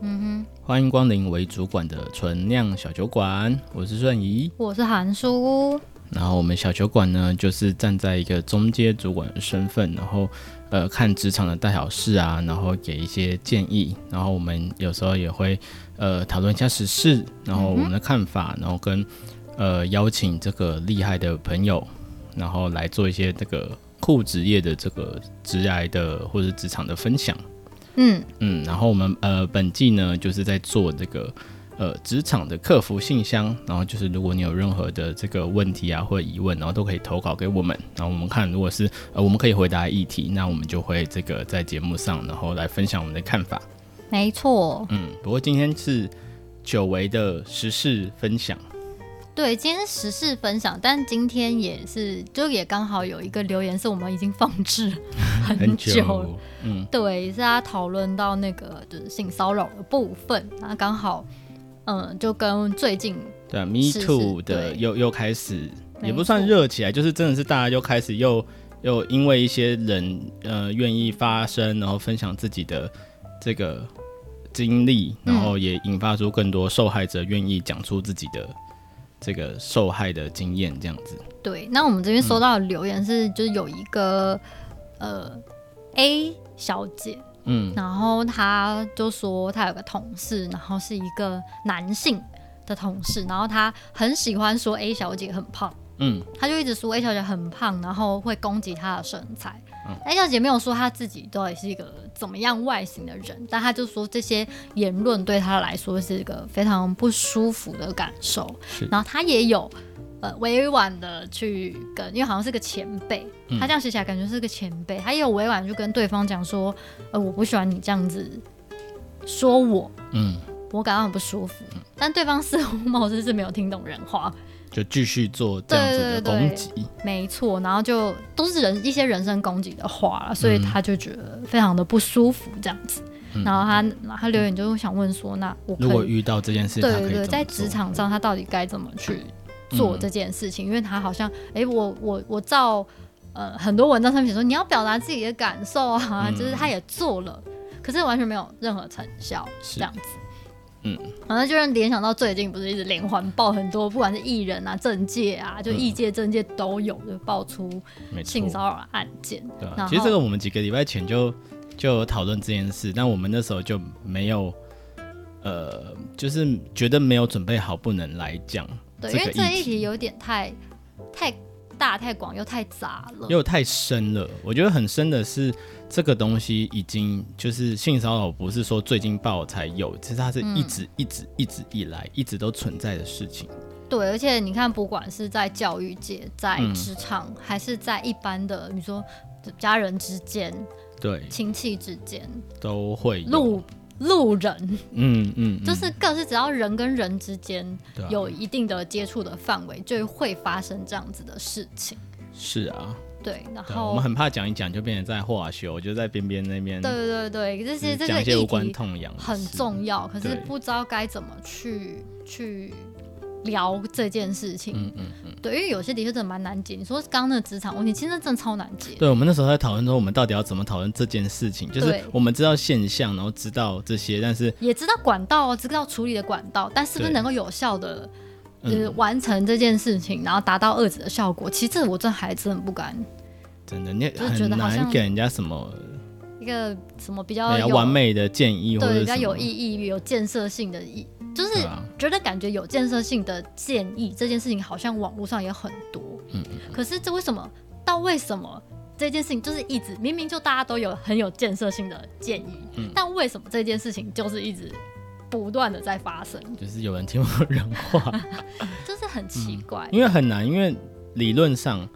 嗯哼，欢迎光临为主管的纯酿小酒馆，我是顺仪，我是韩叔。然后我们小酒馆呢，就是站在一个中阶主管的身份，然后呃看职场的大小事啊，然后给一些建议，然后我们有时候也会呃讨论一下时事，然后我们的看法，然后跟呃邀请这个厉害的朋友，然后来做一些这个酷职业的这个职涯的或者职场的分享。嗯嗯，然后我们呃本季呢就是在做这个。呃，职场的客服信箱，然后就是如果你有任何的这个问题啊或者疑问，然后都可以投稿给我们，然后我们看如果是呃我们可以回答议题，那我们就会这个在节目上，然后来分享我们的看法。没错，嗯，不过今天是久违的时事分享。对，今天时事分享，但今天也是就也刚好有一个留言是我们已经放置 很久了，久嗯，对，是他讨论到那个就是性骚扰的部分，那刚好。嗯，就跟最近对啊，Me Too 的又又开始，也不算热起来，就是真的是大家又开始又又因为一些人呃愿意发声，然后分享自己的这个经历，然后也引发出更多受害者愿意讲出自己的这个受害的经验，这样子。对，那我们这边收到的留言是，就是有一个、嗯、呃 A 小姐。嗯，然后她就说她有个同事，然后是一个男性的同事，然后他很喜欢说 A 小姐很胖，嗯，他就一直说 A 小姐很胖，然后会攻击她的身材。嗯，A 小姐没有说她自己到底是一个怎么样外形的人，但她就说这些言论对她来说是一个非常不舒服的感受。然后她也有。呃，委婉的去跟，因为好像是个前辈，嗯、他这样写起来感觉是个前辈，他也有委婉去跟对方讲说，呃，我不喜欢你这样子说我，嗯，我感到很不舒服，嗯、但对方似乎貌似是没有听懂人话，就继续做这样子的攻击，没错，然后就都是人一些人身攻击的话了，所以他就觉得非常的不舒服这样子，然后他他留言就想问说，那我如果遇到这件事，对对对，在职场上他到底该怎么去？做这件事情，因为他好像，哎、我我我照呃很多文章上面写说，你要表达自己的感受啊，就是他也做了，可是完全没有任何成效，这样子，嗯，反正就让联想到最近不是一直连环爆很多，不管是艺人啊、政界啊，就艺界、政界都有就爆出性骚扰案件，对、啊，其实这个我们几个礼拜前就就有讨论这件事，但我们那时候就没有，呃，就是觉得没有准备好，不能来讲。对，因为这一题有点太太大、太广又太杂了，又太深了。我觉得很深的是，这个东西已经就是性骚扰，不是说最近爆才有，其实它是一直、嗯、一直、一直以来一直都存在的事情。对，而且你看，不管是在教育界、在职场，嗯、还是在一般的，你说家人之间、对亲戚之间，都会有。路人，嗯嗯，嗯就是更是只要人跟人之间有一定的接触的范围，就会发生这样子的事情。是啊，对，然后我们很怕讲一讲就变成在话休，就在边边那边。对对对，这些这些无关痛痒很重要，可是不知道该怎么去去。聊这件事情，嗯嗯嗯，对，因为有些的确真的蛮难解。你说刚刚那个职场问题，其实真的超难解。对，我们那时候在讨论说，我们到底要怎么讨论这件事情？就是我们知道现象，然后知道这些，但是也知道管道，知道处理的管道，但是不是能够有效的，就是完成这件事情，然后达到遏制的效果？其实这我这还真的不敢。真的，你很难给人家什么一个什么比较完美的建议，或者比较有意义、有建设性的意。就是觉得感觉有建设性的建议这件事情，好像网络上也很多。嗯，可是这为什么到为什么这件事情就是一直明明就大家都有很有建设性的建议，嗯，但为什么这件事情就是一直不断的在发生？就是有人听不懂人话，就是很奇怪。因为很难，因为理论上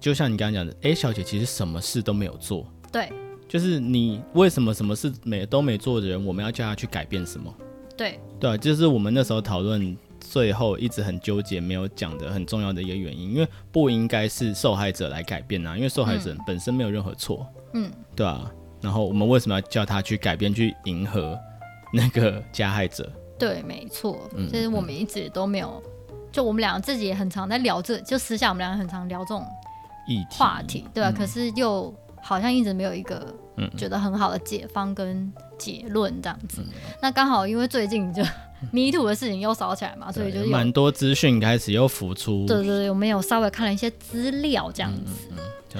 就像你刚刚讲的，A 小姐其实什么事都没有做。对，就是你为什么什么事没都没做的人，我们要叫他去改变什么？对对，就是我们那时候讨论，最后一直很纠结，没有讲的很重要的一个原因，因为不应该是受害者来改变啊，因为受害者本身没有任何错，嗯，对啊。然后我们为什么要叫他去改变，去迎合那个加害者？对，没错，就是我们一直都没有，就我们两个自己也很常在聊这，就私下我们两个很常聊这种议题话题，对吧？可是又好像一直没有一个觉得很好的解方跟结论这样子。嗯、那刚好因为最近就 Me Too 的事情又烧起来嘛，所以就蛮多资讯开始又浮出。对对对，我们有稍微看了一些资料这样子。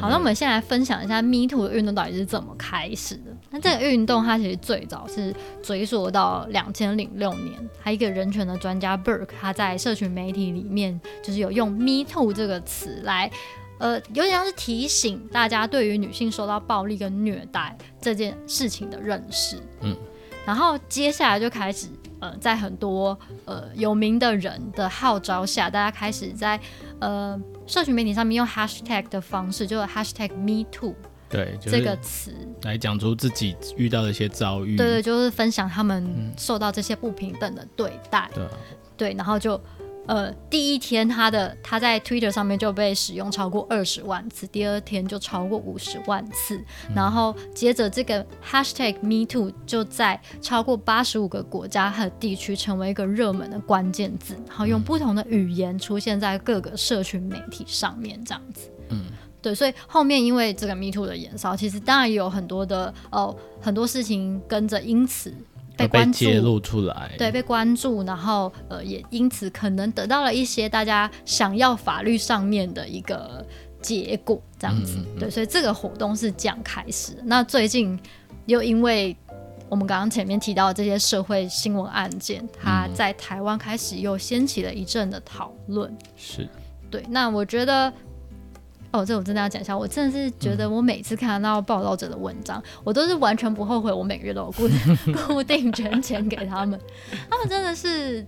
好，那我们先来分享一下 Me Too 的运动到底是怎么开始的。那这个运动它其实最早是追溯到两千零六年，还有一个人权的专家 Burke 他在社群媒体里面就是有用 Me Too 这个词来，呃，有点像是提醒大家对于女性受到暴力跟虐待这件事情的认识。嗯。然后接下来就开始，呃，在很多呃有名的人的号召下，大家开始在呃社群媒体上面用 hashtag 的方式，就是 hashtag Me Too，对，这个词来讲出自己遇到的一些遭遇，对对，就是分享他们受到这些不平等的对待，对，对，然后就。呃，第一天他的他在 Twitter 上面就被使用超过二十万次，第二天就超过五十万次，嗯、然后接着这个 Hashtag MeToo 就在超过八十五个国家和地区成为一个热门的关键字，然后用不同的语言出现在各个社群媒体上面，这样子。嗯，对，所以后面因为这个 MeToo 的延烧，其实当然也有很多的哦，很多事情跟着因此。被关注，揭露出来，对，被关注，然后呃，也因此可能得到了一些大家想要法律上面的一个结果，这样子，嗯嗯、对，所以这个活动是这样开始。那最近又因为我们刚刚前面提到的这些社会新闻案件，它在台湾开始又掀起了一阵的讨论，是对。那我觉得。哦，这我真的要讲一下，我真的是觉得我每次看到报道者的文章，嗯、我都是完全不后悔，我每个月都有固定 固定捐钱给他们，他们真的是。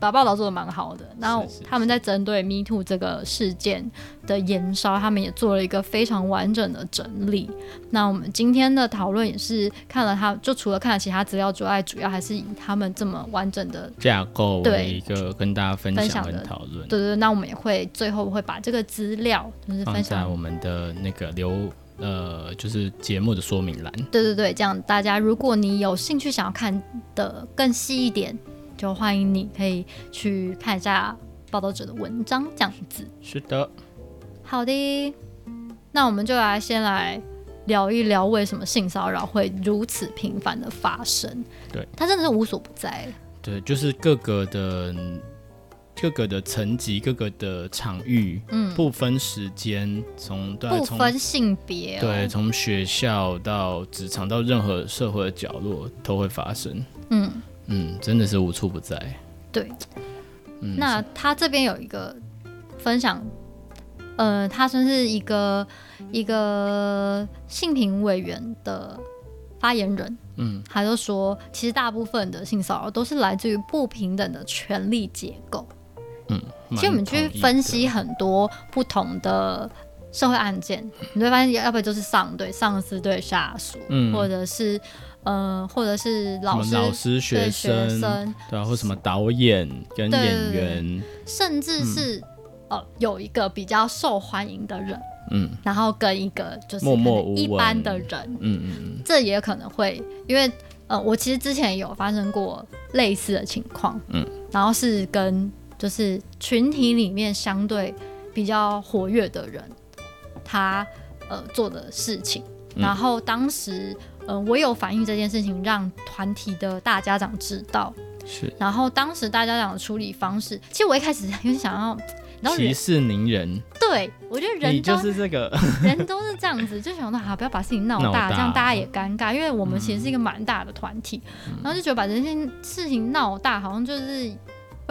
把报道做的蛮好的，然后他们在针对 Me Too 这个事件的延烧，他们也做了一个非常完整的整理。那我们今天的讨论也是看了他，就除了看了其他资料之外，主要还是以他们这么完整的架构为一个跟大家分享的讨论。对对对，那我们也会最后会把这个资料就是分享在我们的那个留呃就是节目的说明栏。对对对，这样大家如果你有兴趣想要看的更细一点。就欢迎你可以去看一下报道者的文章，这样子。是的，好的，那我们就来先来聊一聊为什么性骚扰会如此频繁的发生。对，它真的是无所不在。对，就是各个的各个的层级、各个的场域，嗯，不分时间，从不分性别、哦，对，从学校到职场到任何社会的角落都会发生。嗯。嗯，真的是无处不在。对，嗯、那他这边有一个分享，呃，他算是一个一个性平委员的发言人，嗯，他就说，其实大部分的性骚扰都是来自于不平等的权力结构。嗯，其实我们去分析很多不同的社会案件，你会发现，要不就是上对上司对下属，嗯，或者是。嗯、呃，或者是老师、老师学生，对啊，或什么导演跟演员，甚至是、嗯、呃有一个比较受欢迎的人，嗯，然后跟一个就是一般的人，嗯嗯嗯，这也可能会，因为呃，我其实之前也有发生过类似的情况，嗯，然后是跟就是群体里面相对比较活跃的人，他呃做的事情，嗯、然后当时。嗯、呃，我有反映这件事情，让团体的大家长知道。是。然后当时大家长的处理方式，其实我一开始有点想要，然后息事宁人。对，我觉得人都就是这个，人都是这样子，就想到好，不要把事情闹大，大这样大家也尴尬，因为我们其实是一个蛮大的团体，嗯、然后就觉得把这件事情闹大，好像就是。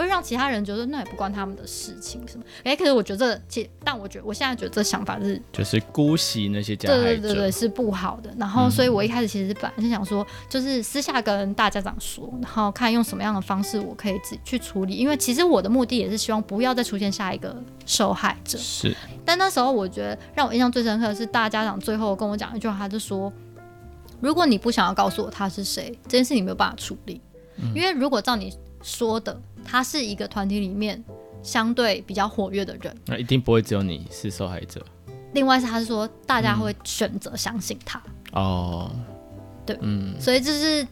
会让其他人觉得那也不关他们的事情，什么？哎，可是我觉得这，其但我觉得我现在觉得这想法是，就是姑息那些家长，对对对对，是不好的。然后，所以我一开始其实本来是想说，就是私下跟大家长说，然后看用什么样的方式我可以自己去处理。因为其实我的目的也是希望不要再出现下一个受害者。是。但那时候我觉得让我印象最深刻的是大家长最后跟我讲一句话，他就说：“如果你不想要告诉我他是谁，这件事你没有办法处理，嗯、因为如果照你说的。”他是一个团体里面相对比较活跃的人，那一定不会只有你是受害者。另外是他是说，大家会选择相信他。嗯、哦，对，嗯，所以就是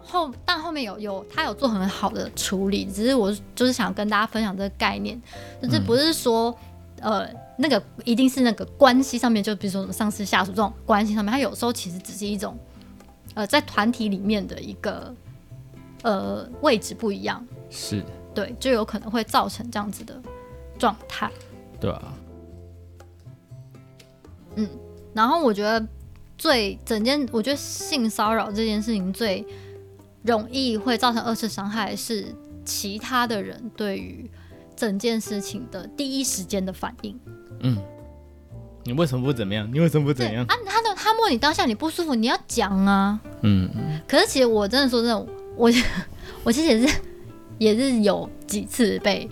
后，但后面有有他有做很好的处理，只是我就是想跟大家分享这个概念，就是不是说呃，那个一定是那个关系上面，就比如说什么上司下属这种关系上面，他有时候其实只是一种，呃，在团体里面的一个，呃，位置不一样，是，对，就有可能会造成这样子的状态，对啊，嗯，然后我觉得最整件，我觉得性骚扰这件事情最容易会造成二次伤害是其他的人对于。整件事情的第一时间的反应，嗯，你为什么不怎么样？你为什么不怎样？啊，他的他摸你当下你不舒服，你要讲啊，嗯，可是其实我真的说真的，我我其实也是也是有几次被，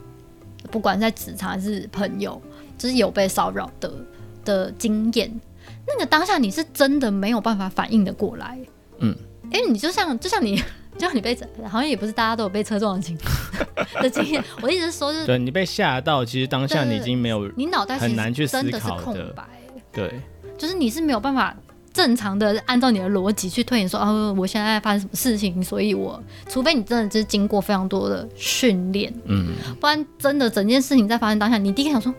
不管在职场还是朋友，就是有被骚扰的的经验。那个当下你是真的没有办法反应的过来，嗯，因为你就像就像你。就像你被好像也不是大家都有被车撞的经 的经验。我一直说，就是对你被吓到，其实当下你已经没有，你脑袋很难去思考的，真的是空白。对，就是你是没有办法正常的按照你的逻辑去推演说，哦，我现在发生什么事情，所以我除非你真的就是经过非常多的训练，嗯，不然真的整件事情在发生当下，你第一个想说，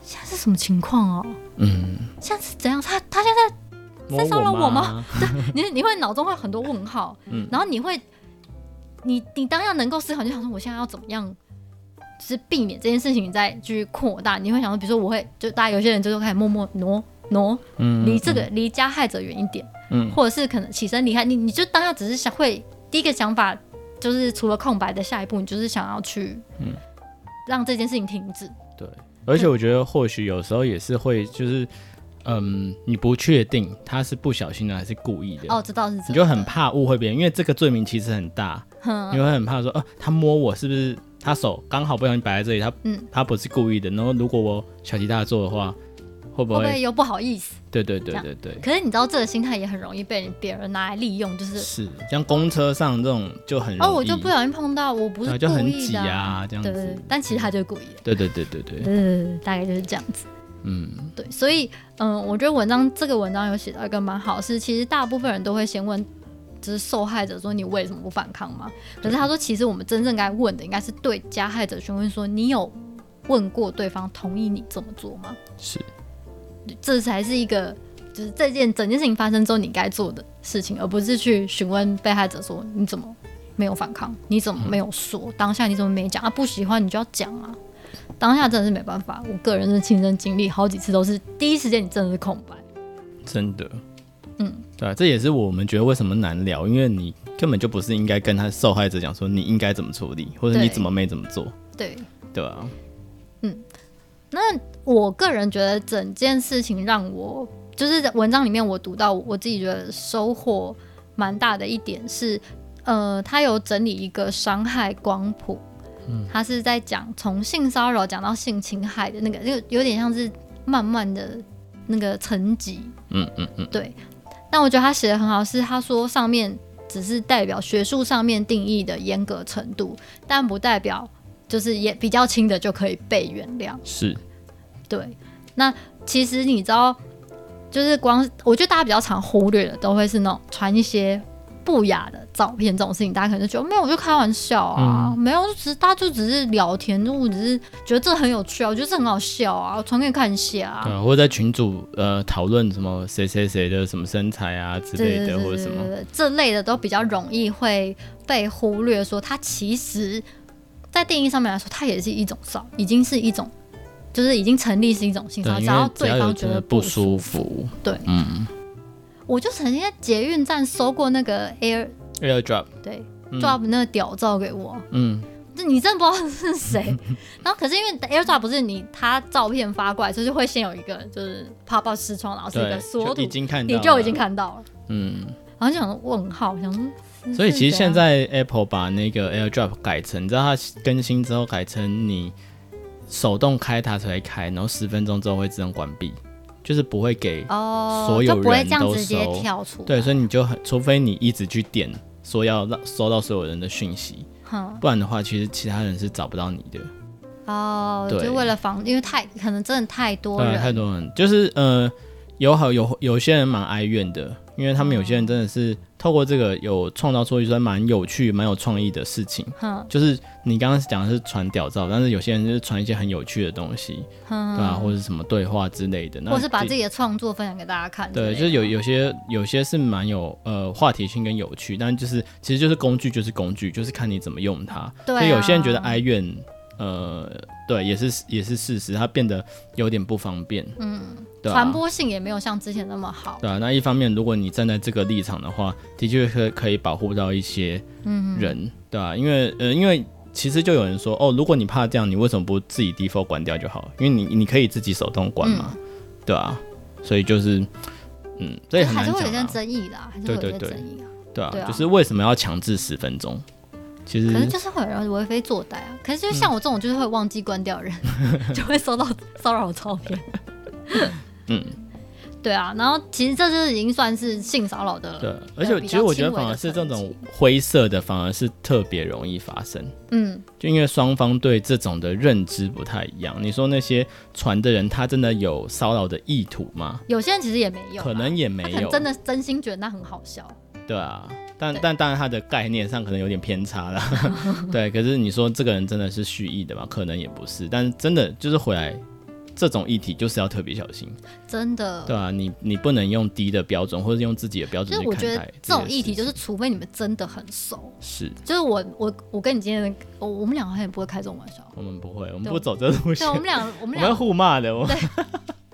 现在是什么情况啊？嗯，现在是怎样？他他现在在骚扰我吗？对，你你会脑中会很多问号，嗯，然后你会。你你当下能够思考，就想说我现在要怎么样，就是避免这件事情再继续扩大。你会想说，比如说我会就大家有些人就开始默默挪挪，离这个离加害者远一点，嗯，或者是可能起身离开。你你就当下只是想会第一个想法就是除了空白的下一步，你就是想要去嗯让这件事情停止。对，而且我觉得或许有时候也是会就是。嗯，你不确定他是不小心的还是故意的哦，知道是，你就很怕误会别人，因为这个罪名其实很大，嗯、你会很怕说，呃，他摸我是不是他手刚好不小心摆在这里，他嗯，他不是故意的。然后如果我小题大做的话，会不会，又不好意思？对对对对对。可是你知道这个心态也很容易被别人拿来利用，就是是像公车上这种就很容易哦，我就不小心碰到，我不是故意的，就很挤啊，这样子。对对对，但其实他就是故意的。对对对对对。嗯，大概就是这样子。嗯，对，所以嗯，我觉得文章这个文章有写到一个蛮好，是其实大部分人都会先问，就是受害者说你为什么不反抗吗？可是他说，其实我们真正该问的应该是对加害者询问说，你有问过对方同意你这么做吗？是，这才是一个就是这件整件事情发生之后你该做的事情，而不是去询问被害者说你怎么没有反抗，你怎么没有说，嗯、当下你怎么没讲？啊？不喜欢你就要讲啊。当下真的是没办法，我个人的亲身经历好几次都是第一时间你真的是空白，真的，嗯，对啊，这也是我们觉得为什么难聊，因为你根本就不是应该跟他受害者讲说你应该怎么处理，或者你怎么没怎么做，对，对啊，嗯，那我个人觉得整件事情让我就是在文章里面我读到我自己觉得收获蛮大的一点是，呃，他有整理一个伤害光谱。嗯他是在讲从性骚扰讲到性侵害的那个，就有点像是慢慢的那个层级。嗯嗯嗯，对。但我觉得他写的很好，是他说上面只是代表学术上面定义的严格程度，但不代表就是也比较轻的就可以被原谅。是。对。那其实你知道，就是光我觉得大家比较常忽略的，都会是那种传一些。不雅的照片这种事情，大家可能就觉得没有，我就开玩笑啊，嗯、没有，就只是大家就只是聊天，就我只是觉得这很有趣啊，我觉得这很好笑啊，我传给你看一下啊。对，或者在群组呃讨论什么谁谁谁的什么身材啊之类的，或者什么这类的都比较容易会被忽略，说它其实，在定义上面来说，它也是一种骚，已经是一种，就是已经成立是一种性骚，只要对方觉得不舒服，对，嗯。我就曾经在捷运站收过那个 Air Air Drop，对、嗯、，Drop 那个屌照给我，嗯，就你真的不知道是谁，然后可是因为 Air Drop 不是你他照片发过来，所以就会先有一个就是 pop up 视窗，然后是一个缩图，你就已经看到了，嗯，然后就想问号，想说，所以其实现在 Apple 把那个 Air Drop 改成，你知道它更新之后改成你手动开它才会开，然后十分钟之后会自动关闭。就是不会给所有人都收，哦、不会这样直接跳出。对，所以你就很，除非你一直去点说要让收到所有人的讯息，嗯，不然的话，其实其他人是找不到你的。哦，就为了防，因为太可能真的太多人，太多人，就是呃，有好有有些人蛮哀怨的，因为他们有些人真的是透过这个有创造出一些蛮有趣、蛮有创意的事情。嗯，就是你刚刚讲的是传屌照，但是有些人就是传一些很有趣的东西，嗯、对吧、啊？或者是什么对话之类的，或是把自己的创作分享给大家看。对，就是有有些有些是蛮有呃话题性跟有趣，但就是其实就是工具就是工具，就是看你怎么用它。对、啊，所以有些人觉得哀怨。呃，对，也是也是事实，它变得有点不方便。嗯，对、啊，传播性也没有像之前那么好。对啊，那一方面，如果你站在这个立场的话，的确可可以保护到一些人，嗯、对吧、啊？因为呃，因为其实就有人说，哦，如果你怕这样，你为什么不自己 default 关掉就好？因为你你可以自己手动关嘛，嗯、对啊，所以就是，嗯，所以很。还是会有点争议的，还是会有点争议啊。对对对，对啊，对啊，就是为什么要强制十分钟？其实可能就是会有人为非作歹啊！可是就像我这种就是会忘记关掉人，嗯、就会收到骚扰照片。嗯，对啊。然后其实这就是已经算是性骚扰的。对，而且其实我觉得反而是这种灰色的，反而是特别容易发生。嗯，就因为双方对这种的认知不太一样。你说那些传的人，他真的有骚扰的意图吗？有些人其实也没有，可能也没有，真的真心觉得那很好笑。对啊。但但当然，他的概念上可能有点偏差了，对。可是你说这个人真的是蓄意的吗？可能也不是。但是真的就是回来，这种议题就是要特别小心，真的。对啊，你你不能用低的标准，或者用自己的标准去看待。我觉得这种议题就是，除非你们真的很熟。是。就是我我我跟你今天的，我我们两个好像也不会开这种玩笑。我们不会，我们不走这路线。对，我们俩我们 俩要互骂的。对。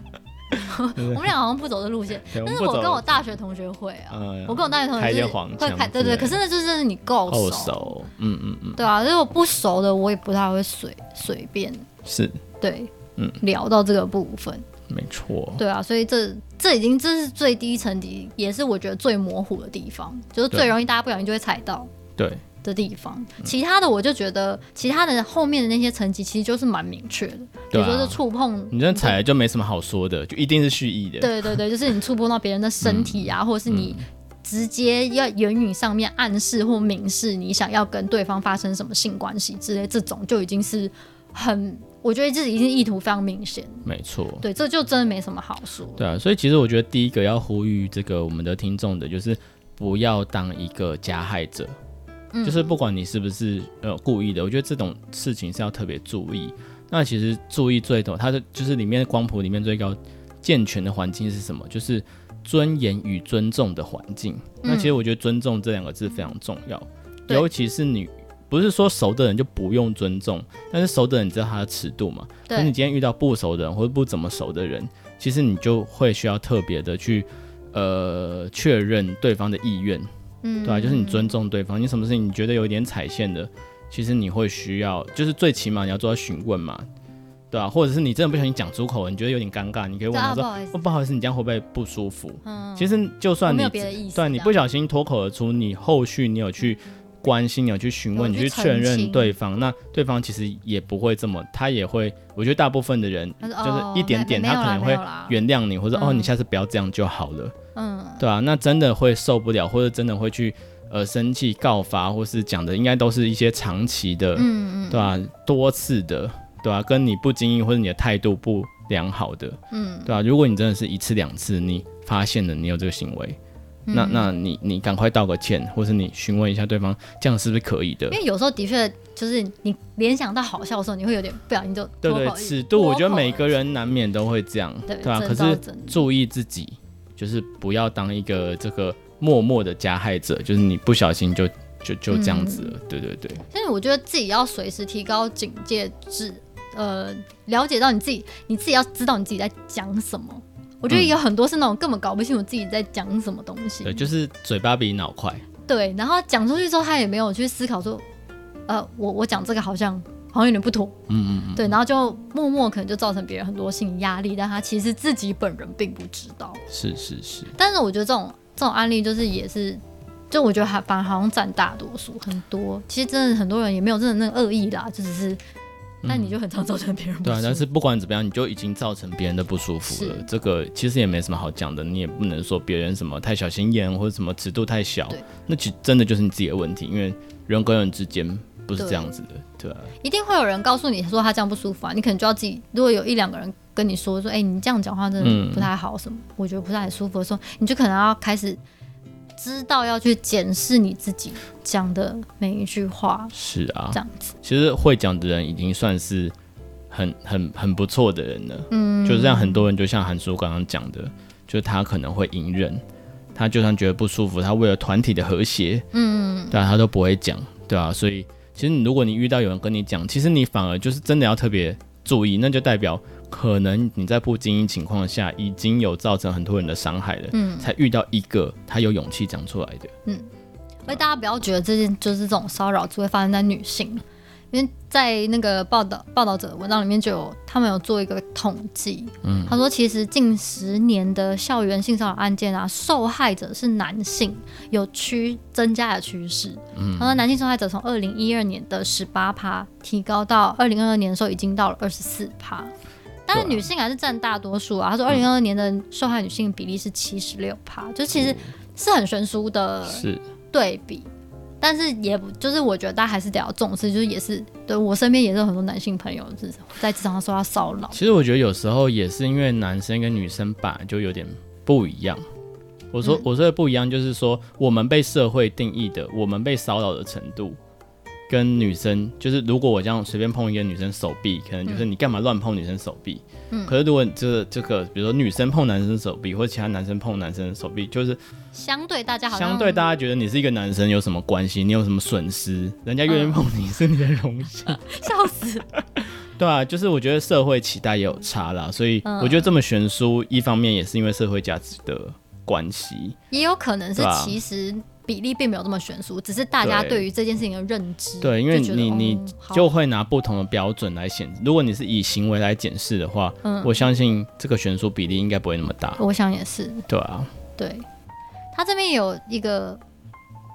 我们俩好像不走这路线，但是我跟我大学同学会啊，我跟我大学同学是会开，对对，可是那就是你够熟，嗯嗯嗯，对啊，如果不熟的，我也不太会随随便，是，对，嗯，聊到这个部分，没错，对啊，所以这这已经这是最低层级，也是我觉得最模糊的地方，就是最容易大家不小心就会踩到，对。的地方，其他的我就觉得，其他的后面的那些层级其实就是蛮明确的，比如说是触碰，你这踩就没什么好说的，就一定是蓄意的。对对对，就是你触碰到别人的身体啊，或者是你直接要言语上面暗示或明示你想要跟对方发生什么性关系之类，这种就已经是很，我觉得这已经意图非常明显。没错，对，这就真的没什么好说。对啊，所以其实我觉得第一个要呼吁这个我们的听众的就是不要当一个加害者。就是不管你是不是呃故意的，我觉得这种事情是要特别注意。那其实注意最多，它的就是里面光谱里面最高健全的环境是什么？就是尊严与尊重的环境。那其实我觉得尊重这两个字非常重要，尤其是你不是说熟的人就不用尊重，但是熟的人你知道他的尺度嘛？那你今天遇到不熟的人或者不怎么熟的人，其实你就会需要特别的去呃确认对方的意愿。嗯，对啊，就是你尊重对方，你什么事情你觉得有点踩线的，其实你会需要，就是最起码你要做到询问嘛，对啊，或者是你真的不小心讲出口了，你觉得有点尴尬，你可以问他说，哦，不好意思，你这样会不会不舒服？嗯，其实就算你对，你不小心脱口而出，你后续你有去关心，你有去询问，你去确认对方，那对方其实也不会这么，他也会，我觉得大部分的人就是一点点，他可能会原谅你，或者哦，你下次不要这样就好了。嗯，对啊，那真的会受不了，或者真的会去呃生气告发，或是讲的应该都是一些长期的，嗯嗯，对啊？多次的，对啊？跟你不经意或者你的态度不良好的，嗯，对啊？如果你真的是一次两次你发现了你有这个行为，嗯、那那你你赶快道个歉，或是你询问一下对方，这样是不是可以的？因为有时候的确就是你联想到好笑的时候，你会有点不小心就对对尺度，我觉得每个人难免都会这样，对吧？可是注意自己。就是不要当一个这个默默的加害者，就是你不小心就就就这样子了，嗯、对对对。但是我觉得自己要随时提高警戒至，呃，了解到你自己，你自己要知道你自己在讲什么。我觉得有很多是那种根本搞不清楚自己在讲什么东西。对，就是嘴巴比脑快。对，然后讲出去之后，他也没有去思考说，呃，我我讲这个好像。好像有点不妥，嗯嗯嗯，对，然后就默默可能就造成别人很多心理压力，但他其实自己本人并不知道。是是是。但是我觉得这种这种案例就是也是，就我觉得还反而好像占大多数，很多其实真的很多人也没有真的那个恶意啦，就只是，但你就很常造成别人不舒服。对啊，但是不管怎么样，你就已经造成别人的不舒服了。这个其实也没什么好讲的，你也不能说别人什么太小心眼或者什么尺度太小，那其实真的就是你自己的问题，因为人跟人之间。不是这样子的，对，对啊，一定会有人告诉你说他这样不舒服啊，你可能就要自己。如果有一两个人跟你说说，哎、欸，你这样讲话真的不太好什么，嗯、我觉得不太舒服的时候，你就可能要开始知道要去检视你自己讲的每一句话。是啊，这样子。其实会讲的人已经算是很很很不错的人了。嗯，就是让很多人，就像韩叔刚刚讲的，就是他可能会隐忍，他就算觉得不舒服，他为了团体的和谐，嗯，对啊，他都不会讲，对啊。所以其实如果你遇到有人跟你讲，其实你反而就是真的要特别注意，那就代表。可能你在不经意情况下已经有造成很多人的伤害了，嗯，才遇到一个他有勇气讲出来的，嗯，所以大家不要觉得这件就是这种骚扰只会发生在女性，因为在那个报道报道者的文章里面就有他们有做一个统计，嗯，他说其实近十年的校园性骚扰案件啊，受害者是男性，有趋增加的趋势，嗯，他说男性受害者从二零一二年的十八趴提高到二零二二年的时候已经到了二十四趴。但是女性还是占大多数啊。他说，二零二二年的受害女性比例是七十六趴，就其实是很悬殊的对比。但是也不就是我觉得大家还是得要重视，就是也是对我身边也是有很多男性朋友是在职场上受到骚扰。其实我觉得有时候也是因为男生跟女生本来就有点不一样。我说我说的不一样，就是说我们被社会定义的，我们被骚扰的程度。跟女生就是，如果我这样随便碰一个女生手臂，可能就是你干嘛乱碰女生手臂？嗯，可是如果这个这个，比如说女生碰男生手臂，或者其他男生碰男生的手臂，就是相对大家好像相对大家觉得你是一个男生有什么关系？你有什么损失？人家愿意碰你是你的荣幸，笑死。对啊，就是我觉得社会期待也有差啦，所以我觉得这么悬殊，一方面也是因为社会价值的关系，也有可能是其实。比例并没有那么悬殊，只是大家对于这件事情的认知。对，因为你你就会拿不同的标准来显。如果你是以行为来检视的话，嗯，我相信这个悬殊比例应该不会那么大。我想也是。对啊。对，他这边有一个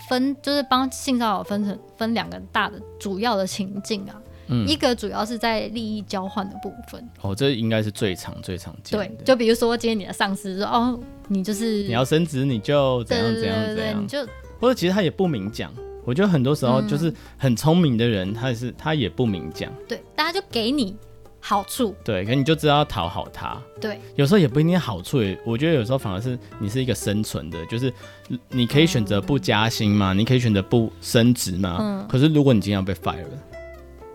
分，就是帮性骚扰分成分两个大的主要的情境啊。嗯，一个主要是在利益交换的部分。哦，这应该是最常最常见的。对，就比如说今天你的上司说，哦。你就是你要升职，你就怎样怎样怎样，就或者其实他也不明讲。我觉得很多时候就是很聪明的人，他也是他也不明讲。对，大家就给你好处。对，可你就知道要讨好他。对，有时候也不一定好处。我觉得有时候反而是你是一个生存的，就是你可以选择不加薪嘛，嗯、你可以选择不升职嘛。嗯。可是如果你今天要被 fire 了，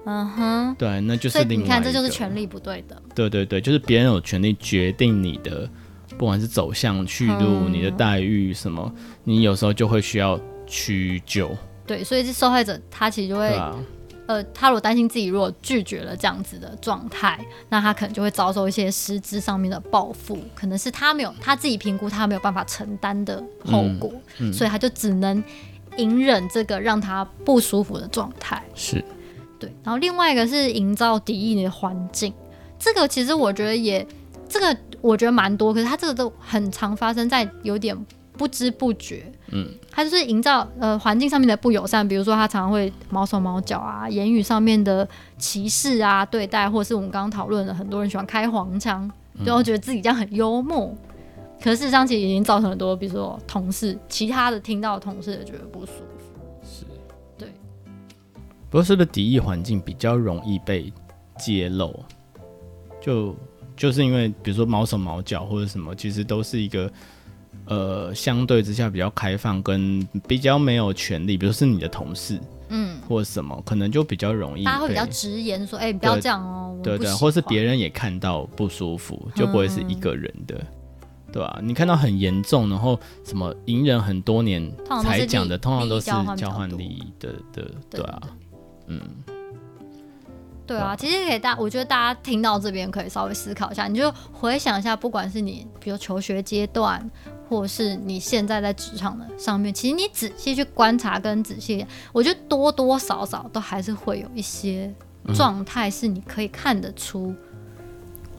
嗯哼，对，那就是另外。你看，这就是权力不对的。对对对，就是别人有权利决定你的。不管是走向去路，你的待遇什么，你有时候就会需要屈就。对，所以是受害者，他其实就会，啊、呃，他如果担心自己如果拒绝了这样子的状态，那他可能就会遭受一些实质上面的报复，可能是他没有他自己评估他没有办法承担的后果，嗯嗯、所以他就只能隐忍这个让他不舒服的状态。是，对。然后另外一个是营造敌意的环境，这个其实我觉得也这个。我觉得蛮多，可是他这个都很常发生在有点不知不觉，嗯，他就是营造呃环境上面的不友善，比如说他常常会毛手毛脚啊，言语上面的歧视啊对待，或是我们刚刚讨论的很多人喜欢开黄腔，然后觉得自己这样很幽默，嗯、可是事实上其实已经造成很多，比如说同事其他的听到同事也觉得不舒服，不过是不是敌意环境比较容易被揭露，就。就是因为，比如说毛手毛脚或者什么，其实都是一个呃相对之下比较开放跟比较没有权利，比如说是你的同事，嗯，或者什么，可能就比较容易，大家会比较直言说，哎、欸，你不要这样哦，对对，或是别人也看到不舒服，就不会是一个人的，嗯、对吧、啊？你看到很严重，然后什么隐忍很多年才讲的，通常都是交换利益的的，对啊，对嗯。对啊，其实可以大，我觉得大家听到这边可以稍微思考一下，你就回想一下，不管是你比如求学阶段，或是你现在在职场的上面，其实你仔细去观察跟仔细，我觉得多多少少都还是会有一些状态是你可以看得出，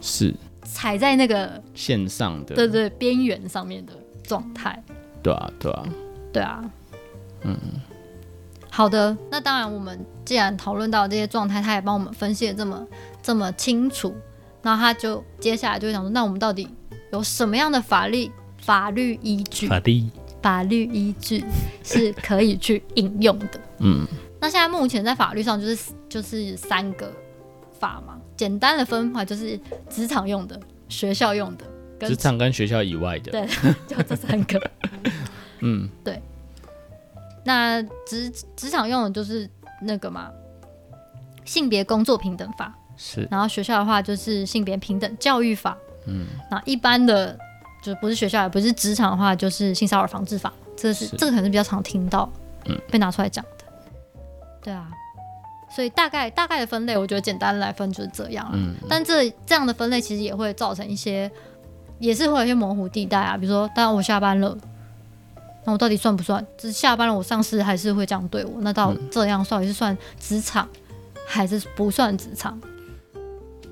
是踩在那个线上的，对对，边缘上面的状态。对啊，对啊，对啊，嗯。好的，那当然，我们既然讨论到这些状态，他也帮我们分析的这么这么清楚，那他就接下来就会想说，那我们到底有什么样的法律法律依据？法律法律依据 是可以去引用的。嗯，那现在目前在法律上就是就是三个法嘛，简单的分法就是职场用的、学校用的、职场跟学校以外的，对，就这三个。嗯，对。那职职场用的就是那个嘛，性别工作平等法是。然后学校的话就是性别平等教育法。嗯。那一般的就不是学校也不是职场的话，就是性骚扰防治法。这是，是这个可能是比较常听到，嗯，被拿出来讲的。对啊。所以大概大概的分类，我觉得简单来分就是这样。嗯。但这这样的分类其实也会造成一些，也是会有一些模糊地带啊。比如说，当我下班了。那我到底算不算？只是下班了，我上司还是会这样对我。那到这样算底是算职场，还是不算职场？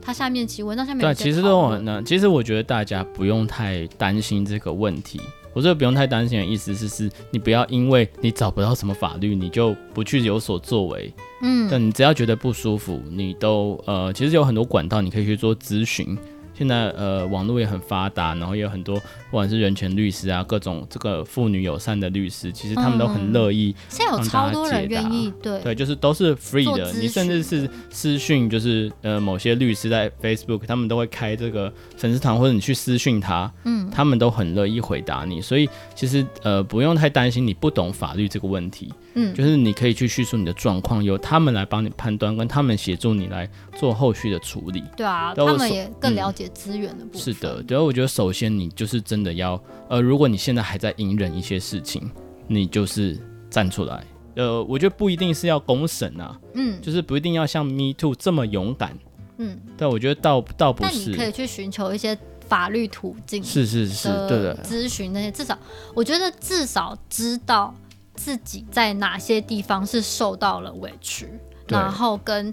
他下面其实文章下面对，其实都很难。其实我觉得大家不用太担心这个问题。我这个不用太担心的意思是，是你不要因为你找不到什么法律，你就不去有所作为。嗯，但你只要觉得不舒服，你都呃，其实有很多管道你可以去做咨询。现在呃，网络也很发达，然后也有很多不管是人权律师啊，各种这个妇女友善的律师，其实他们都很乐意现在有超多人愿意对对，就是都是 free 的，你甚至是私讯，就是呃某些律师在 Facebook，他们都会开这个粉丝团，或者你去私讯他，嗯，他们都很乐意回答你，所以其实呃不用太担心你不懂法律这个问题。嗯，就是你可以去叙述你的状况，由他们来帮你判断，跟他们协助你来做后续的处理。对啊，他们也更了解资源的部分。嗯。是的，对，我觉得首先你就是真的要，呃，如果你现在还在隐忍一些事情，你就是站出来。呃，我觉得不一定是要公审啊，嗯，就是不一定要像 Me Too 这么勇敢，嗯，但我觉得倒倒不是。你可以去寻求一些法律途径，是是是，对的，咨询那些，至少我觉得至少知道。自己在哪些地方是受到了委屈，然后跟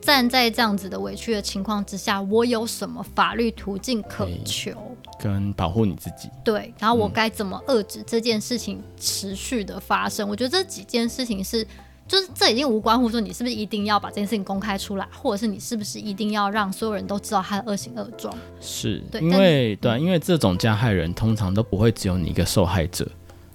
站在这样子的委屈的情况之下，我有什么法律途径可求，跟保护你自己。对，然后我该怎么遏制这件事情持续的发生？嗯、我觉得这几件事情是，就是这已经无关乎说你是不是一定要把这件事情公开出来，或者是你是不是一定要让所有人都知道他的恶行恶状。是，对，因为对，因为这种加害人通常都不会只有你一个受害者。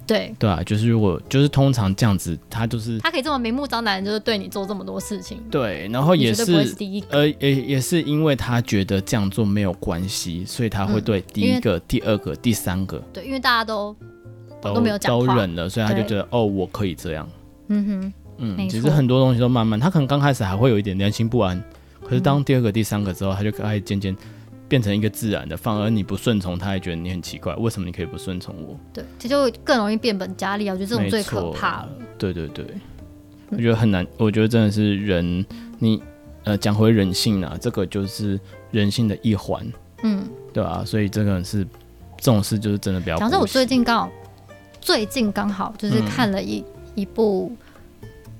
对对啊，就是如果就是通常这样子，他就是他可以这么明目张胆，就是对你做这么多事情。对，然后也是，是呃，也也是因为他觉得这样做没有关系，所以他会对第一个、嗯、第二个、第三个，对，因为大家都都，都没有讲都忍了，所以他就觉得哦，我可以这样。嗯哼，嗯，其实很多东西都慢慢，他可能刚开始还会有一点良心不安，可是当第二个、第三个之后，他就开始渐渐。变成一个自然的，反而你不顺从，他还觉得你很奇怪，为什么你可以不顺从我？对，这就更容易变本加厉啊！我觉得这种最可怕了。对对对，我觉得很难，我觉得真的是人，你呃讲回人性啊，这个就是人性的一环，嗯，对啊，所以这个是这种事就是真的比较。讲说我最近刚好，最近刚好就是看了一、嗯、一部，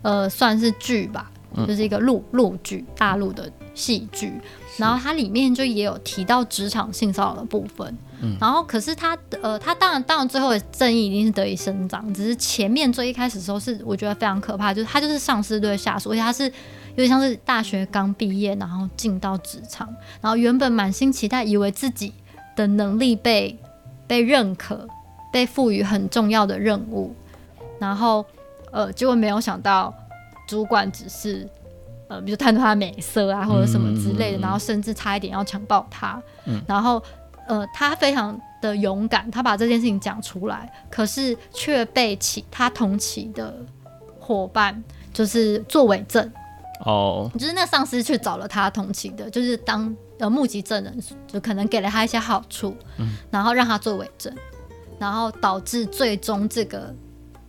呃，算是剧吧，就是一个陆陆剧，大陆的戏剧。然后它里面就也有提到职场性骚扰的部分，嗯，然后可是他呃，他当然当然最后的正义一定是得以伸张，只是前面最一开始的时候是我觉得非常可怕，就是他就是上司对下属，而且他是有点像是大学刚毕业，然后进到职场，然后原本满心期待，以为自己的能力被被认可，被赋予很重要的任务，然后呃，结果没有想到主管只是。呃，比如贪图他的美色啊，或者什么之类的，嗯、然后甚至差一点要强暴他，嗯、然后呃，他非常的勇敢，他把这件事情讲出来，可是却被其他同期的伙伴就是作伪证哦，就是那个上司去找了他同期的，就是当呃目击证人，就可能给了他一些好处，嗯、然后让他作伪证，然后导致最终这个。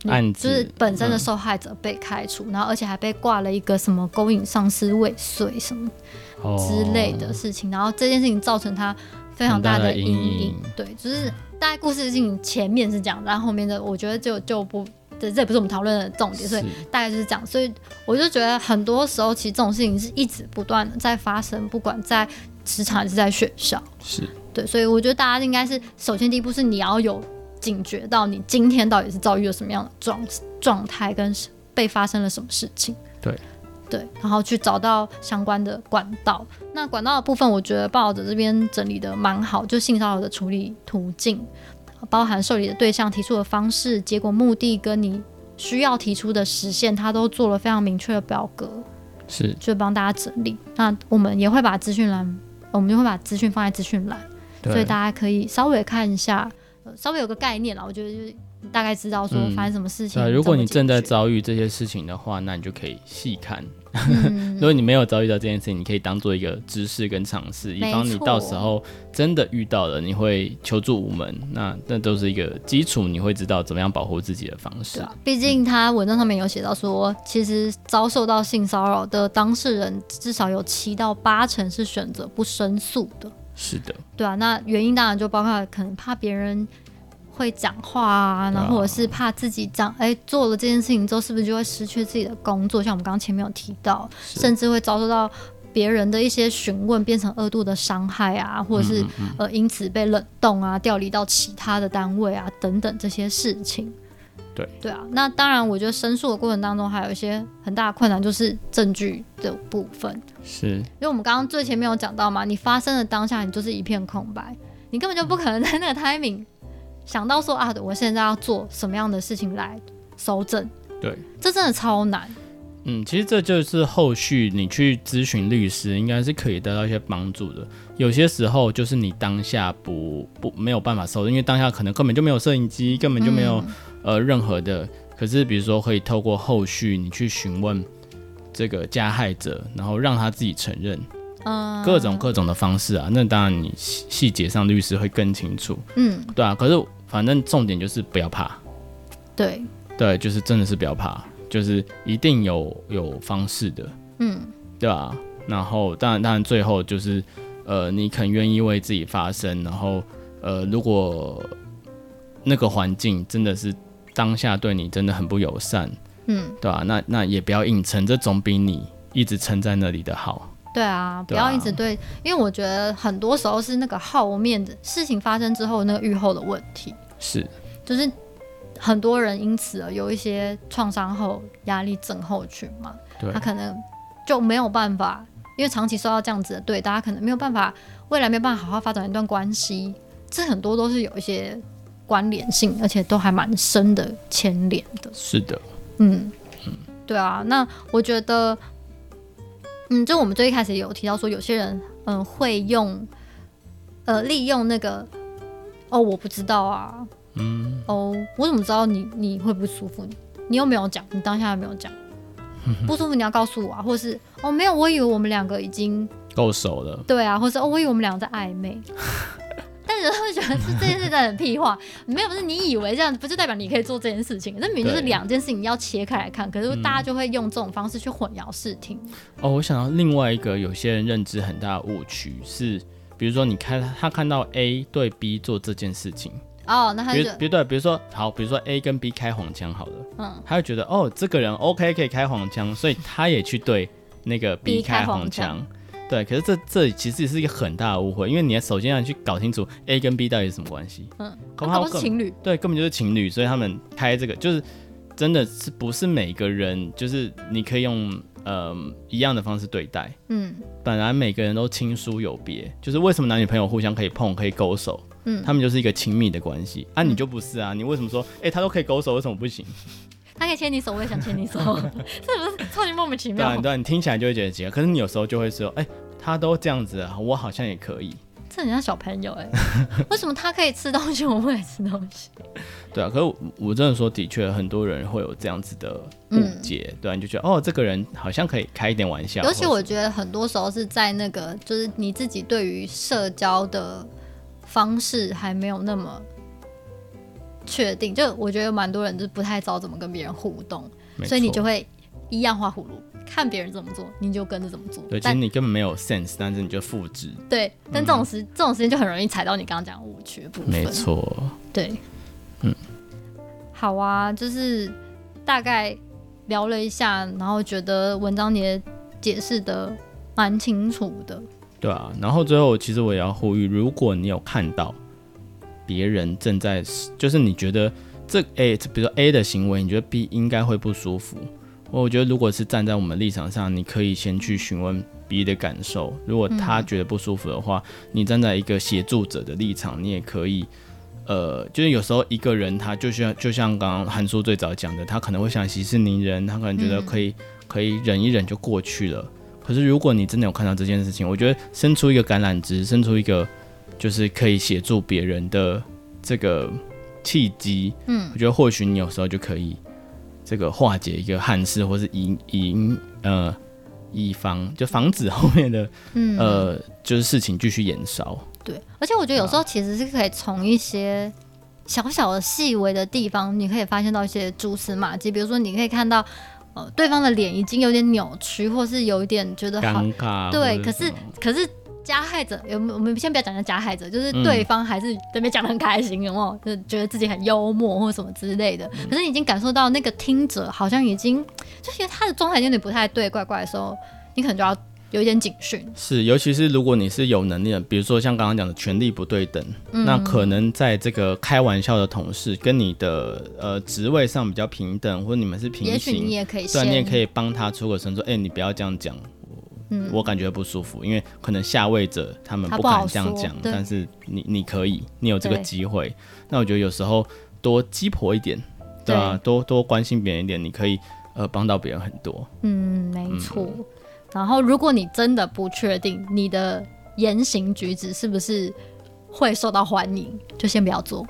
嗯、就是本身的受害者被开除，嗯、然后而且还被挂了一个什么勾引上司未遂什么之类的事情，哦、然后这件事情造成他非常大的阴影。对，就是大概故事性前面是这样，然后后面的我觉得就就不，这这也不是我们讨论的重点，所以大概就是这样。所以我就觉得很多时候其实这种事情是一直不断的在发生，不管在职场还是在学校，是对。所以我觉得大家应该是首先第一步是你要有。警觉到你今天到底是遭遇了什么样的状状态，跟被发生了什么事情？对对，然后去找到相关的管道。那管道的部分，我觉得报道者这边整理的蛮好，就性骚扰的处理途径，包含受理的对象、提出的方式、结果、目的跟你需要提出的实现，他都做了非常明确的表格，是就帮大家整理。那我们也会把资讯栏，我们就会把资讯放在资讯栏，所以大家可以稍微看一下。稍微有个概念啦，我觉得就是大概知道说发生什么事情。对，如果你正在遭遇这些事情的话，那你就可以细看。嗯、如果你没有遭遇到这件事情，你可以当做一个知识跟尝试，以防你到时候真的遇到了，你会求助无门。那那都是一个基础，你会知道怎么样保护自己的方式。毕竟他文章上面有写到说，其实遭受到性骚扰的当事人至少有七到八成是选择不申诉的。是的，对啊，那原因当然就包括可能怕别人。会讲话啊，然后或者是怕自己讲，哎、欸，做了这件事情之后，是不是就会失去自己的工作？像我们刚刚前面有提到，甚至会遭受到别人的一些询问，变成恶度的伤害啊，或者是嗯嗯嗯呃因此被冷冻啊，调离到其他的单位啊，等等这些事情。对对啊，那当然，我觉得申诉的过程当中还有一些很大的困难，就是证据的部分。是，因为我们刚刚最前面有讲到嘛，你发生的当下，你就是一片空白，你根本就不可能在那个 timing。想到说啊，我现在要做什么样的事情来收证？对，这真的超难。嗯，其实这就是后续你去咨询律师，应该是可以得到一些帮助的。有些时候就是你当下不不没有办法搜证，因为当下可能根本就没有摄影机，根本就没有、嗯、呃任何的。可是比如说可以透过后续你去询问这个加害者，然后让他自己承认。嗯，各种各种的方式啊，那当然你细细节上律师会更清楚。嗯，对啊，可是。反正重点就是不要怕，对对，就是真的是不要怕，就是一定有有方式的，嗯，对吧？然后当然当然最后就是，呃，你肯愿意为自己发声，然后呃，如果那个环境真的是当下对你真的很不友善，嗯，对吧？那那也不要硬撑，这总比你一直撑在那里的好。对啊，不要一直对，对啊，因为我觉得很多时候是那个后面的事情发生之后那个愈后的问题，是，就是很多人因此而有一些创伤后压力症候群嘛，他可能就没有办法，因为长期受到这样子的对，大家可能没有办法，未来没有办法好好发展一段关系，这很多都是有一些关联性，而且都还蛮深的牵连的。是的，嗯嗯，对啊，那我觉得。嗯，就我们最一开始有提到说，有些人嗯会用，呃利用那个，哦我不知道啊，嗯，哦我怎么知道你你会不舒服？你又没有讲，你当下又没有讲，不舒服你要告诉我啊，或是哦没有，我以为我们两个已经够熟了，对啊，或是哦我以为我们两个在暧昧。但是会觉得是这件事真的很屁话，没有不是你以为这样，不就代表你可以做这件事情？那明明就是两件事情，要切开来看。可是大家就会用这种方式去混淆视听。哦，我想到另外一个有些人认知很大的误区是，比如说你看他看到 A 对 B 做这件事情，哦，那他就比如对，比如说好，比如说 A 跟 B 开黄腔好了，嗯，他会觉得哦，这个人 OK 可以开黄腔，所以他也去对那个 B 开黄腔。对，可是这这其实也是一个很大的误会，因为你首先要去搞清楚 A 跟 B 到底是什么关系。嗯，恐怕是情侣。对，根本就是情侣，所以他们开这个就是真的是不是每个人就是你可以用呃一样的方式对待。嗯，本来每个人都亲疏有别，就是为什么男女朋友互相可以碰可以勾手？嗯，他们就是一个亲密的关系。啊，你就不是啊？你为什么说哎、欸、他都可以勾手，为什么不行？他可以牵你手，我也想牵你手，是不是超级莫名其妙？对，对，你听起来就会觉得奇怪，可是你有时候就会说，哎、欸，他都这样子啊，我好像也可以。这很像小朋友哎、欸，为什么他可以吃东西，我不可以吃东西？对啊，可是我，我真的说，的确很多人会有这样子的误解，嗯、对、啊，你就觉得哦，这个人好像可以开一点玩笑。尤其我觉得很多时候是在那个，就是你自己对于社交的方式还没有那么。确定，就我觉得蛮多人就不太知道怎么跟别人互动，所以你就会一样画葫芦，看别人怎么做，你就跟着怎么做。对，其实你根本没有 sense，但是你就复制。对，但这种时、嗯、这种时间就很容易踩到你刚刚讲的误区的部分。没错。对，嗯，好啊，就是大概聊了一下，然后觉得文章你也解释的蛮清楚的。对啊，然后最后其实我也要呼吁，如果你有看到。别人正在，就是你觉得这 A，比如说 A 的行为，你觉得 B 应该会不舒服。我觉得如果是站在我们立场上，你可以先去询问 B 的感受。如果他觉得不舒服的话，嗯、你站在一个协助者的立场，你也可以，呃，就是有时候一个人他就像就像刚刚韩叔最早讲的，他可能会想息事宁人，他可能觉得可以、嗯、可以忍一忍就过去了。可是如果你真的有看到这件事情，我觉得伸出一个橄榄枝，伸出一个。就是可以协助别人的这个契机，嗯，我觉得或许你有时候就可以这个化解一个憾事，或是赢赢呃以防就防止后面的嗯呃就是事情继续延烧。对，而且我觉得有时候其实是可以从一些小小的细微的地方，你可以发现到一些蛛丝马迹，比如说你可以看到。呃对方的脸已经有点扭曲，或是有一点觉得好尴尬。对，可是可是加害者有？我们先不要讲讲加害者，就是对方还是对面讲的很开心，有没有？就觉得自己很幽默或什么之类的。嗯、可是你已经感受到那个听者好像已经，就是他的状态有点不太对，怪怪的时候，你可能就要。有一点警讯是，尤其是如果你是有能力的，比如说像刚刚讲的权力不对等，嗯，那可能在这个开玩笑的同事跟你的呃职位上比较平等，或者你们是平行，也许你也可以，对，你也可以帮他出个声，说，哎、欸，你不要这样讲，我、嗯、我感觉不舒服，因为可能下位者他们不敢这样讲，但是你你可以，你有这个机会，那我觉得有时候多鸡婆一点，对吧、啊？多多关心别人一点，你可以呃帮到别人很多，嗯，没错。嗯然后，如果你真的不确定你的言行举止是不是会受到欢迎，就先不要做。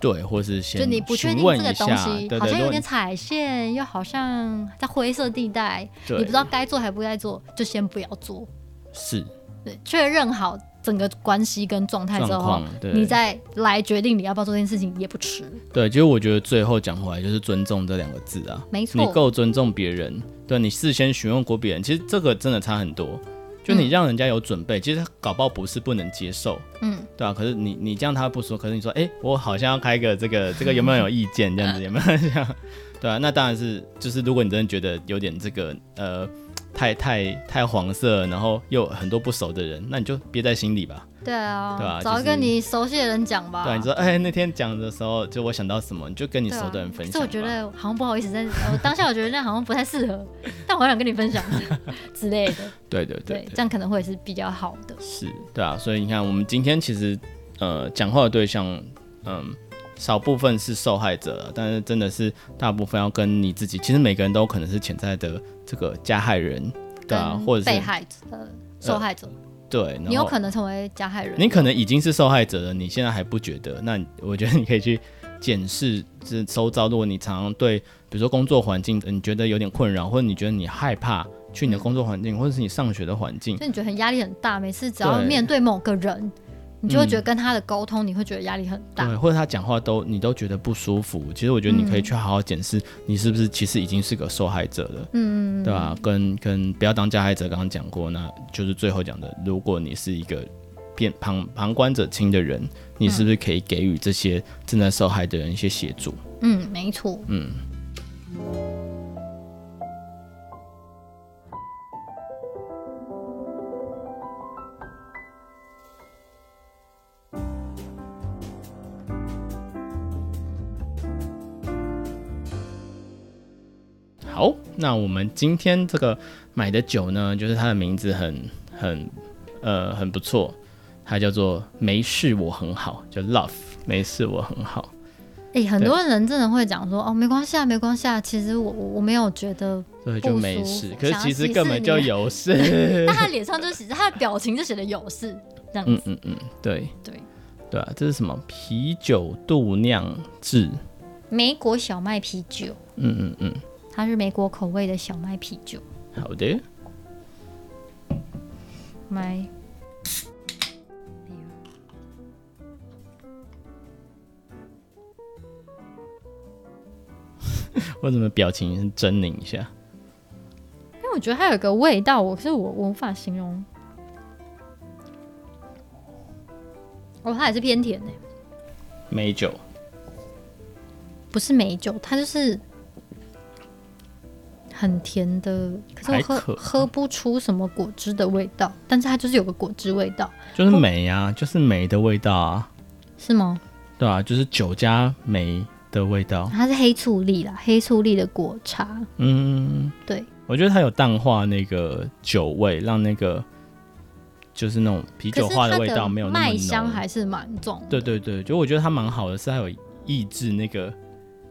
对，或是先就你不确定这个东西好像有点踩线，又好像在灰色地带，你不知道该做还不该做，就先不要做。是，对，确认好整个关系跟状态之后，你再来决定你要不要做这件事情也不迟。对，其实我觉得最后讲回来就是尊重这两个字啊，没错，你够尊重别人。对，你事先询问过别人，其实这个真的差很多。就你让人家有准备，嗯、其实搞不好不是不能接受，嗯，对啊。可是你你这样他不说，可是你说，哎、欸，我好像要开个这个 这个有没有有意见这样子，有没有这样？对啊，那当然是就是如果你真的觉得有点这个呃。太太太黄色，然后又很多不熟的人，那你就憋在心里吧。对啊，对啊？找一个你熟悉的人讲吧。对，你说，哎，那天讲的时候，就我想到什么，你就跟你熟的人分享。可是我觉得好像不好意思，在我当下我觉得那好像不太适合，但我想跟你分享 之类的。对对对，这样可能会是比较好的。是，对啊，所以你看，我们今天其实呃讲话的对象，嗯。少部分是受害者，但是真的是大部分要跟你自己。其实每个人都可能是潜在的这个加害人，对啊，或者是被害者、受害者。呃、对，你有可能成为加害人。你可能已经是受害者了，你现在还不觉得？那我觉得你可以去检视这收遭。如果你常常对，比如说工作环境，你觉得有点困扰，或者你觉得你害怕去你的工作环境，嗯、或者是你上学的环境，就你觉得很压力很大，每次只要面对某个人。你就会觉得跟他的沟通，你会觉得压力很大，嗯、对，或者他讲话都你都觉得不舒服。其实我觉得你可以去好好检视，你是不是其实已经是个受害者了，嗯，对吧？跟跟不要当加害者，刚刚讲过，那就是最后讲的，如果你是一个变旁旁观者清的人，你是不是可以给予这些正在受害的人一些协助？嗯，没错，嗯。好，那我们今天这个买的酒呢，就是它的名字很很呃很不错，它叫做没事我很好，就 Love 没事我很好。哎、欸，很多人真的会讲说哦，没关系啊，没关系啊，其实我我没有觉得，对，就没事。可是其实根本就有事。但他脸上就写，他的表情就写的有事这样子。嗯嗯嗯，对对对啊，这是什么啤酒度酿制？美国小麦啤酒。嗯嗯嗯。它是美国口味的小麦啤酒。好的。麦。我怎么表情是狰狞一下？因为我觉得它有一个味道，我是我我无法形容。哦，它也是偏甜的。美酒。不是美酒，它就是。很甜的，可是我喝喝不出什么果汁的味道，但是它就是有个果汁味道，就是梅啊，就是梅的味道啊，是吗？对啊，就是酒加梅的味道。它是黑醋栗啦，黑醋栗的果茶。嗯，对，我觉得它有淡化那个酒味，让那个就是那种啤酒花的味道没有那么浓，麦香还是蛮重。对对对，就我觉得它蛮好的，是它有抑制那个。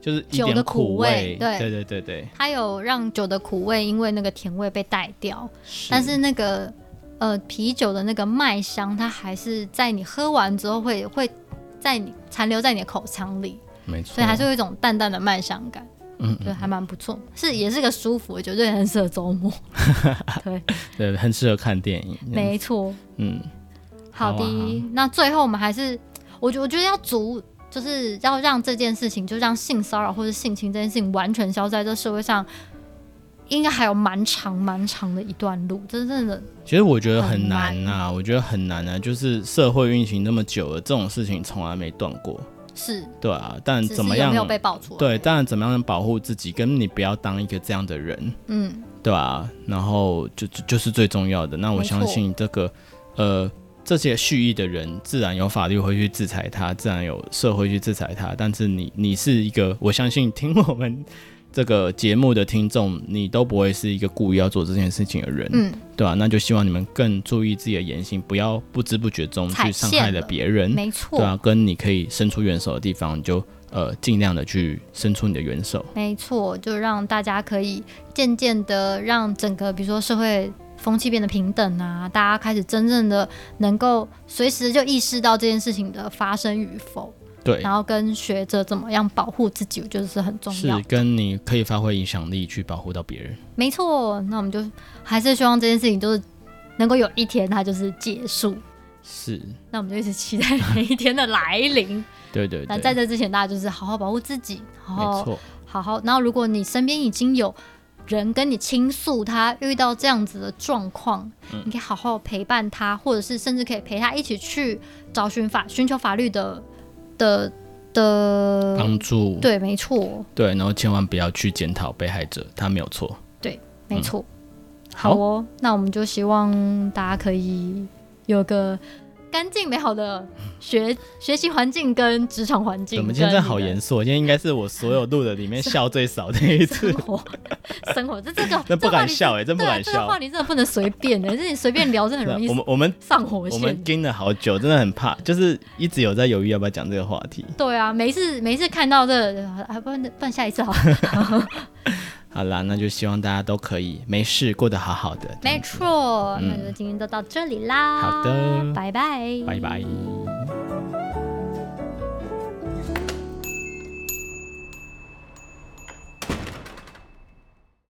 就是酒的苦味，对。对对对对，它有让酒的苦味因为那个甜味被带掉，是。但是那个呃啤酒的那个麦香，它还是在你喝完之后会会在你残留在你的口腔里，没错，所以还是有一种淡淡的麦香感，嗯，对，还蛮不错，是也是个舒服，我觉得很适合周末，对。对，很适合看电影，没错，嗯，好的，好啊，那最后我们还是，我觉我觉得要足，就是要让这件事情，就让性骚扰或者性侵这件事情完全消失在这社会上。应该还有蛮长蛮长的一段路，真正的。其实我觉得很难呐、啊，我觉得很难啊。就是社会运行那么久了，这种事情从来没断过。是。对啊，但怎么样？有没有被爆出来？对，但怎么样能保护自己？跟你不要当一个这样的人。嗯。对啊，然后就就就是最重要的。那我相信这个，呃，这些蓄意的人，自然有法律会去制裁他，自然有社会去制裁他。但是你，你是一个，我相信听我们。这个节目的听众，你都不会是一个故意要做这件事情的人，嗯，对吧、啊？那就希望你们更注意自己的言行，不要不知不觉中去伤害了别人，没错，对啊，跟你可以伸出援手的地方，你就呃尽量的去伸出你的援手，没错，就让大家可以渐渐的让整个比如说社会风气变得平等啊，大家开始真正的能够随时就意识到这件事情的发生与否。对，然后跟学着怎么样保护自己，我觉得是很重要。是跟你可以发挥影响力去保护到别人。没错，那我们就还是希望这件事情就是能够有一天它就是结束。是，那我们就一直期待每一天的来临。对，对对。那在这之前，大家就是好好保护自己，好好没错好好。然后，如果你身边已经有人跟你倾诉他遇到这样子的状况，嗯，你可以好好陪伴他，或者是甚至可以陪他一起去找寻法寻求法律的。的的帮助，对，没错，对，然后千万不要去检讨被害者，他没有错，对，没错，嗯，好哦，那我们就希望大家可以有个。干净美好的学学习环境跟职场环境。我们今天好严肃，今天应该是我所有录的里面笑最少的一次。生活，生活，这这个，那不敢笑哎、欸，真不敢笑。这个话题真的不能随便哎、欸，这你随便聊，真的很容易。我们我们上火线，我们盯了好久，真的很怕，就是一直有在犹豫要不要讲这个话题。对啊，每一次每一次看到这個，还不然不然下一次好。好啦，那就希望大家都可以没事过得好好的。没错，嗯，那就今天就到这里啦。好的，拜拜，拜拜。